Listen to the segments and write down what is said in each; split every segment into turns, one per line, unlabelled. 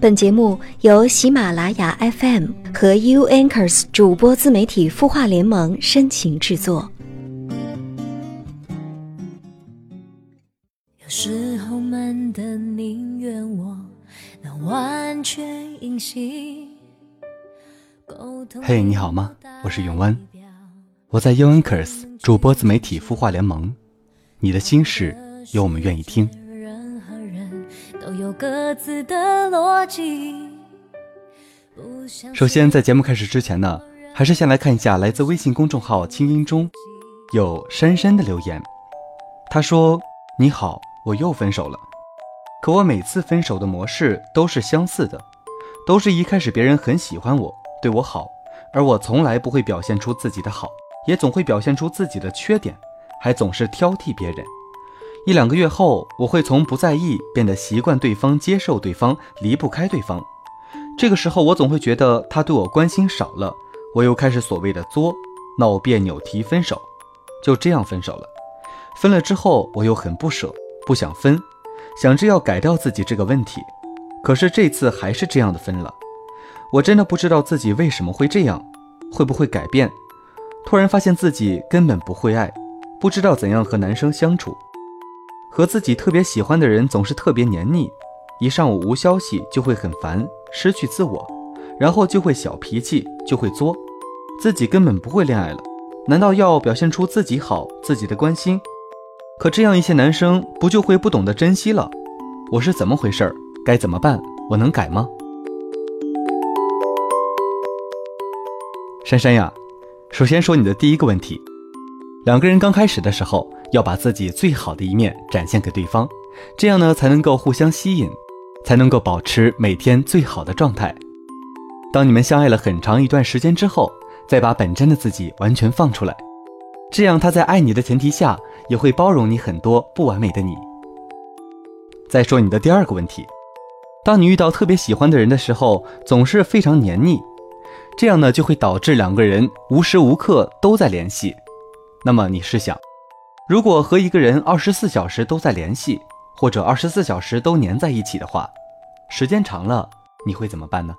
本节目由喜马拉雅 FM 和 U Anchors 主播自媒体孵化联盟深情制作。有时候闷的宁愿我能完全隐形。
嘿，你好吗？我是永湾，我在 U Anchors 主播自媒体孵化联盟。你的心事，有我们愿意听。各自的逻辑。首先，在节目开始之前呢，还是先来看一下来自微信公众号“清音”中有珊珊的留言。他说：“你好，我又分手了。可我每次分手的模式都是相似的，都是一开始别人很喜欢我，对我好，而我从来不会表现出自己的好，也总会表现出自己的缺点，还总是挑剔别人。”一两个月后，我会从不在意变得习惯对方、接受对方、离不开对方。这个时候，我总会觉得他对我关心少了，我又开始所谓的作、闹别扭、提分手，就这样分手了。分了之后，我又很不舍，不想分，想着要改掉自己这个问题。可是这次还是这样的分了，我真的不知道自己为什么会这样，会不会改变？突然发现自己根本不会爱，不知道怎样和男生相处。和自己特别喜欢的人总是特别黏腻，一上午无消息就会很烦，失去自我，然后就会小脾气，就会作，自己根本不会恋爱了。难道要表现出自己好，自己的关心？可这样一些男生不就会不懂得珍惜了？我是怎么回事？该怎么办？我能改吗？珊珊呀，首先说你的第一个问题，两个人刚开始的时候。要把自己最好的一面展现给对方，这样呢才能够互相吸引，才能够保持每天最好的状态。当你们相爱了很长一段时间之后，再把本真的自己完全放出来，这样他在爱你的前提下，也会包容你很多不完美的你。再说你的第二个问题，当你遇到特别喜欢的人的时候，总是非常黏腻，这样呢就会导致两个人无时无刻都在联系。那么你试想。如果和一个人二十四小时都在联系，或者二十四小时都黏在一起的话，时间长了你会怎么办呢？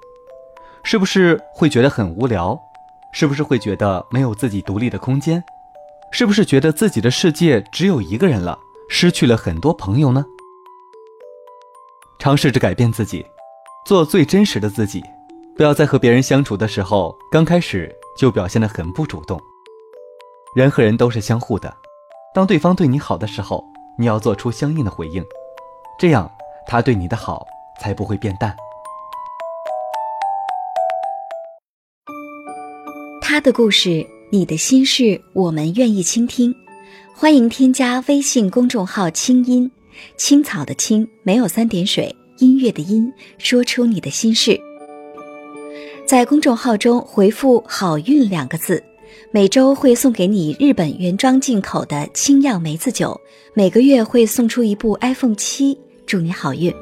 是不是会觉得很无聊？是不是会觉得没有自己独立的空间？是不是觉得自己的世界只有一个人了，失去了很多朋友呢？尝试着改变自己，做最真实的自己，不要在和别人相处的时候，刚开始就表现得很不主动。人和人都是相互的。当对方对你好的时候，你要做出相应的回应，这样他对你的好才不会变淡。
他的故事，你的心事，我们愿意倾听。欢迎添加微信公众号“清音青草”的青，没有三点水，音乐的音，说出你的心事。在公众号中回复“好运”两个字。每周会送给你日本原装进口的清酿梅子酒，每个月会送出一部 iPhone 七，祝你好运。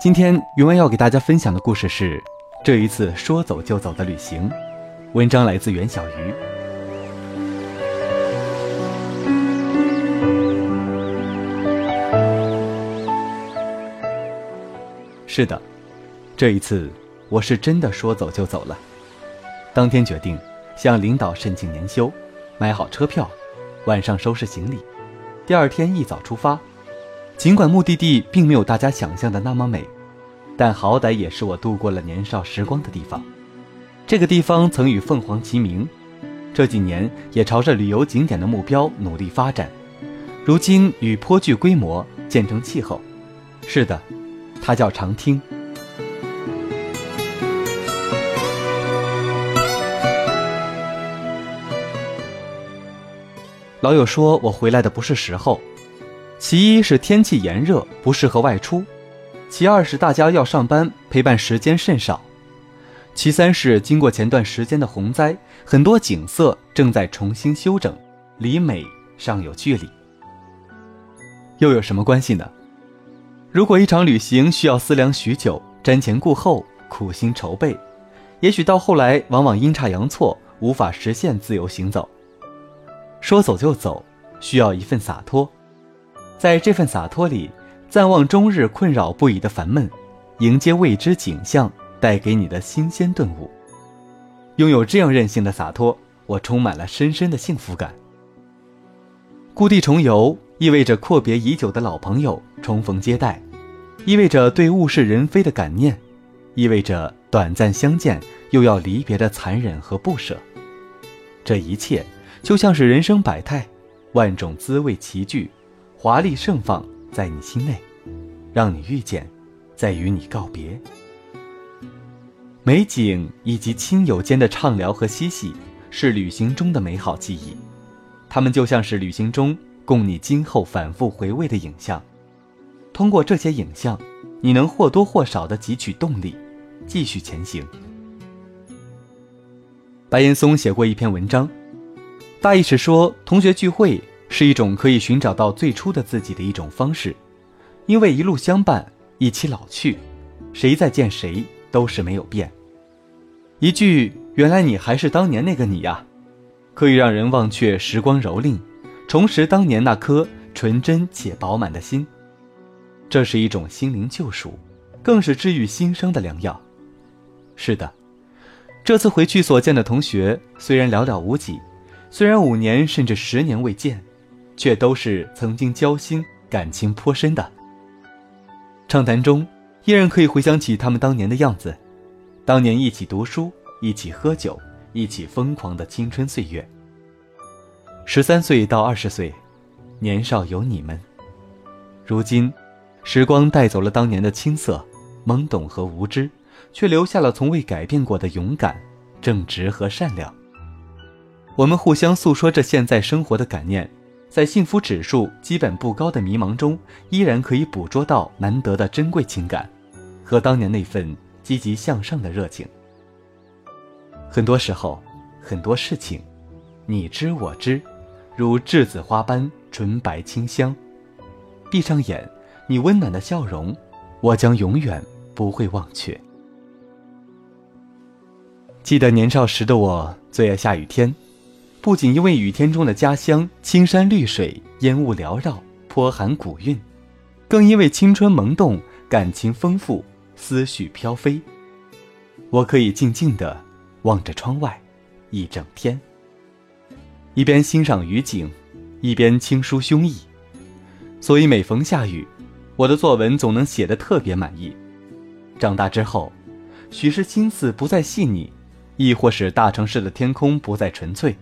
今天云湾要给大家分享的故事是这一次说走就走的旅行，文章来自袁小鱼。是的，这一次我是真的说走就走了。当天决定向领导申请年休，买好车票，晚上收拾行李，第二天一早出发。尽管目的地并没有大家想象的那么美，但好歹也是我度过了年少时光的地方。这个地方曾与凤凰齐名，这几年也朝着旅游景点的目标努力发展，如今与颇具规模，渐成气候。是的。他叫长汀。老友说我回来的不是时候，其一是天气炎热，不适合外出；其二是大家要上班，陪伴时间甚少；其三是经过前段时间的洪灾，很多景色正在重新修整，离美尚有距离。又有什么关系呢？如果一场旅行需要思量许久、瞻前顾后、苦心筹备，也许到后来往往阴差阳错，无法实现自由行走。说走就走，需要一份洒脱。在这份洒脱里，暂忘终日困扰不已的烦闷，迎接未知景象带给你的新鲜顿悟。拥有这样任性的洒脱，我充满了深深的幸福感。故地重游意味着阔别已久的老朋友重逢接待，意味着对物是人非的感念，意味着短暂相见又要离别的残忍和不舍。这一切就像是人生百态，万种滋味齐聚，华丽盛放在你心内，让你遇见，再与你告别。美景以及亲友间的畅聊和嬉戏，是旅行中的美好记忆。它们就像是旅行中供你今后反复回味的影像。通过这些影像，你能或多或少的汲取动力，继续前行。白岩松写过一篇文章，大意是说，同学聚会是一种可以寻找到最初的自己的一种方式，因为一路相伴，一起老去，谁再见谁都是没有变。一句“原来你还是当年那个你呀”，可以让人忘却时光蹂躏，重拾当年那颗纯真且饱满的心。这是一种心灵救赎，更是治愈心伤的良药。是的，这次回去所见的同学虽然寥寥无几，虽然五年甚至十年未见，却都是曾经交心、感情颇深的。畅谈中，依然可以回想起他们当年的样子。当年一起读书，一起喝酒，一起疯狂的青春岁月。十三岁到二十岁，年少有你们。如今，时光带走了当年的青涩、懵懂和无知，却留下了从未改变过的勇敢、正直和善良。我们互相诉说着现在生活的感念，在幸福指数基本不高的迷茫中，依然可以捕捉到难得的珍贵情感，和当年那份。积极向上的热情。很多时候，很多事情，你知我知，如栀子花般纯白清香。闭上眼，你温暖的笑容，我将永远不会忘却。记得年少时的我最爱下雨天，不仅因为雨天中的家乡青山绿水、烟雾缭绕、颇含古韵，更因为青春萌动、感情丰富。思绪飘飞，我可以静静地望着窗外，一整天，一边欣赏雨景，一边轻舒胸臆。所以每逢下雨，我的作文总能写得特别满意。长大之后，许是心思不再细腻，亦或是大城市的天空不再纯粹，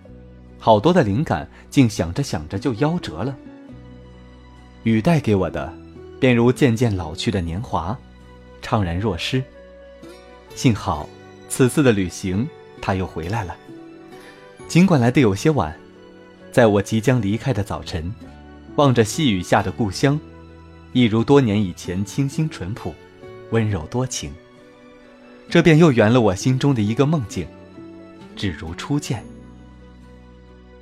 好多的灵感竟想着想着就夭折了。雨带给我的，便如渐渐老去的年华。怅然若失。幸好，此次的旅行他又回来了。尽管来的有些晚，在我即将离开的早晨，望着细雨下的故乡，一如多年以前清新淳朴、温柔多情。这便又圆了我心中的一个梦境，只如初见。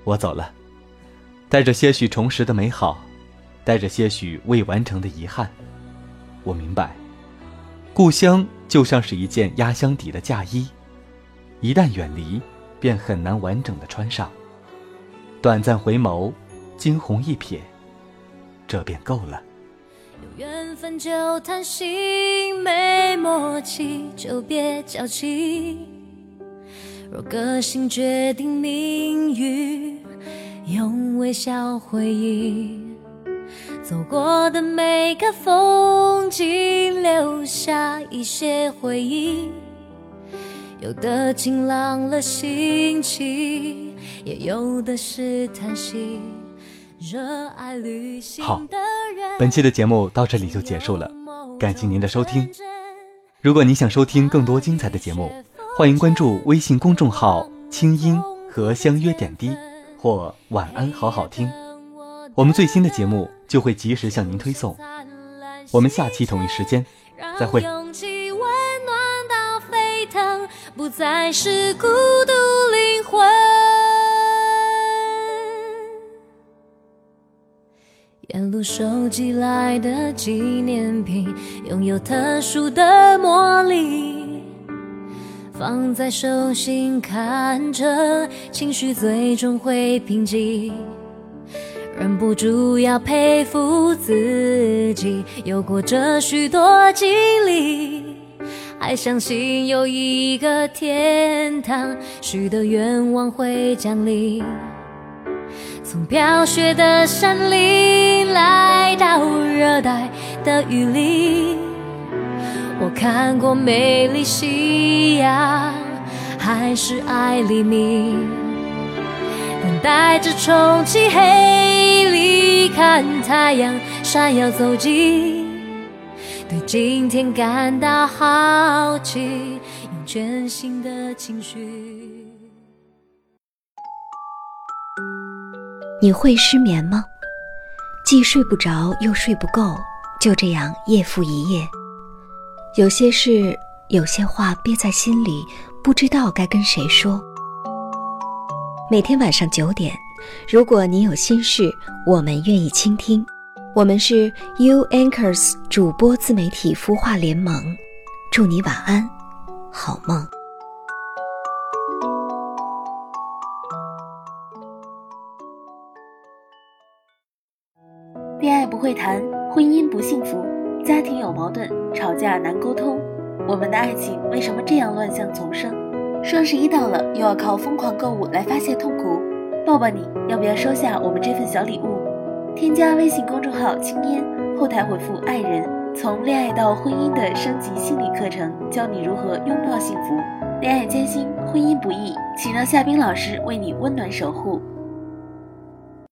我走了，带着些许重拾的美好，带着些许未完成的遗憾。我明白。故乡就像是一件压箱底的嫁衣，一旦远离，便很难完整的穿上。短暂回眸，惊鸿一瞥，这便够了。
有缘分就谈心，没默契就别矫情。若个性决定命运，用微笑回应。走过的每个风景，留下一些回忆。有的晴朗了心情，也有的是叹息。热爱旅行
好，本期的节目到这里就结束了，感谢您的收听。如果你想收听更多精彩的节目，欢迎关注微信公众号“清音”和“相约点滴”或“晚安好好听”。我们最新的节目就会及时向您推送。我们下期同一时间再会。
不再是孤独灵魂。沿路收集来的纪念品，拥有特殊的魔力。放在手心看着，情绪最终会平静。忍不住要佩服自己，有过这许多经历，还相信有一个天堂，许的愿望会降临。从飘雪的山林来到热带的雨林，我看过美丽夕阳，还是爱黎明，等待着重启黑里看太阳闪耀走近，对今天感到好奇，用全新的情绪。
你会失眠吗？既睡不着又睡不够，就这样夜复一夜。有些事，有些话憋在心里，不知道该跟谁说。每天晚上九点，如果你有心事，我们愿意倾听。我们是 U Anchors 主播自媒体孵化联盟，祝你晚安，好梦。
恋爱不会谈，婚姻不幸福，家庭有矛盾，吵架难沟通，我们的爱情为什么这样乱象丛生？双十一到了，又要靠疯狂购物来发泄痛苦，抱抱你，要不要收下我们这份小礼物？添加微信公众号“青烟”，后台回复“爱人”，从恋爱到婚姻的升级心理课程，教你如何拥抱幸福。恋爱艰辛，婚姻不易，请让夏冰老师为你温暖守护。